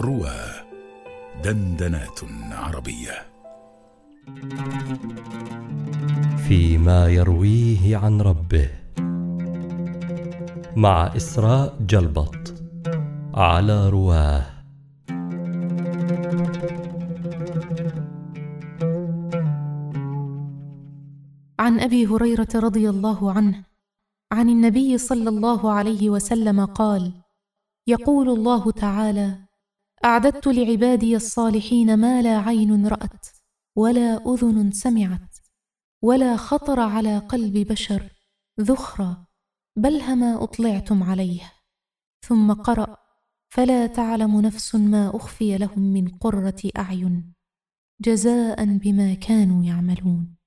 روى دندنات عربية. فيما يرويه عن ربه. مع إسراء جلبط على رواه. عن أبي هريرة رضي الله عنه عن النبي صلى الله عليه وسلم قال يقول الله تعالى أعددت لعبادي الصالحين ما لا عين رأت ولا أذن سمعت ولا خطر على قلب بشر ذخرا بل هما أطلعتم عليه. ثم قرأ فلا تعلم نفس ما أخفي لهم من قرة أعين. جزاء بما كانوا يعملون.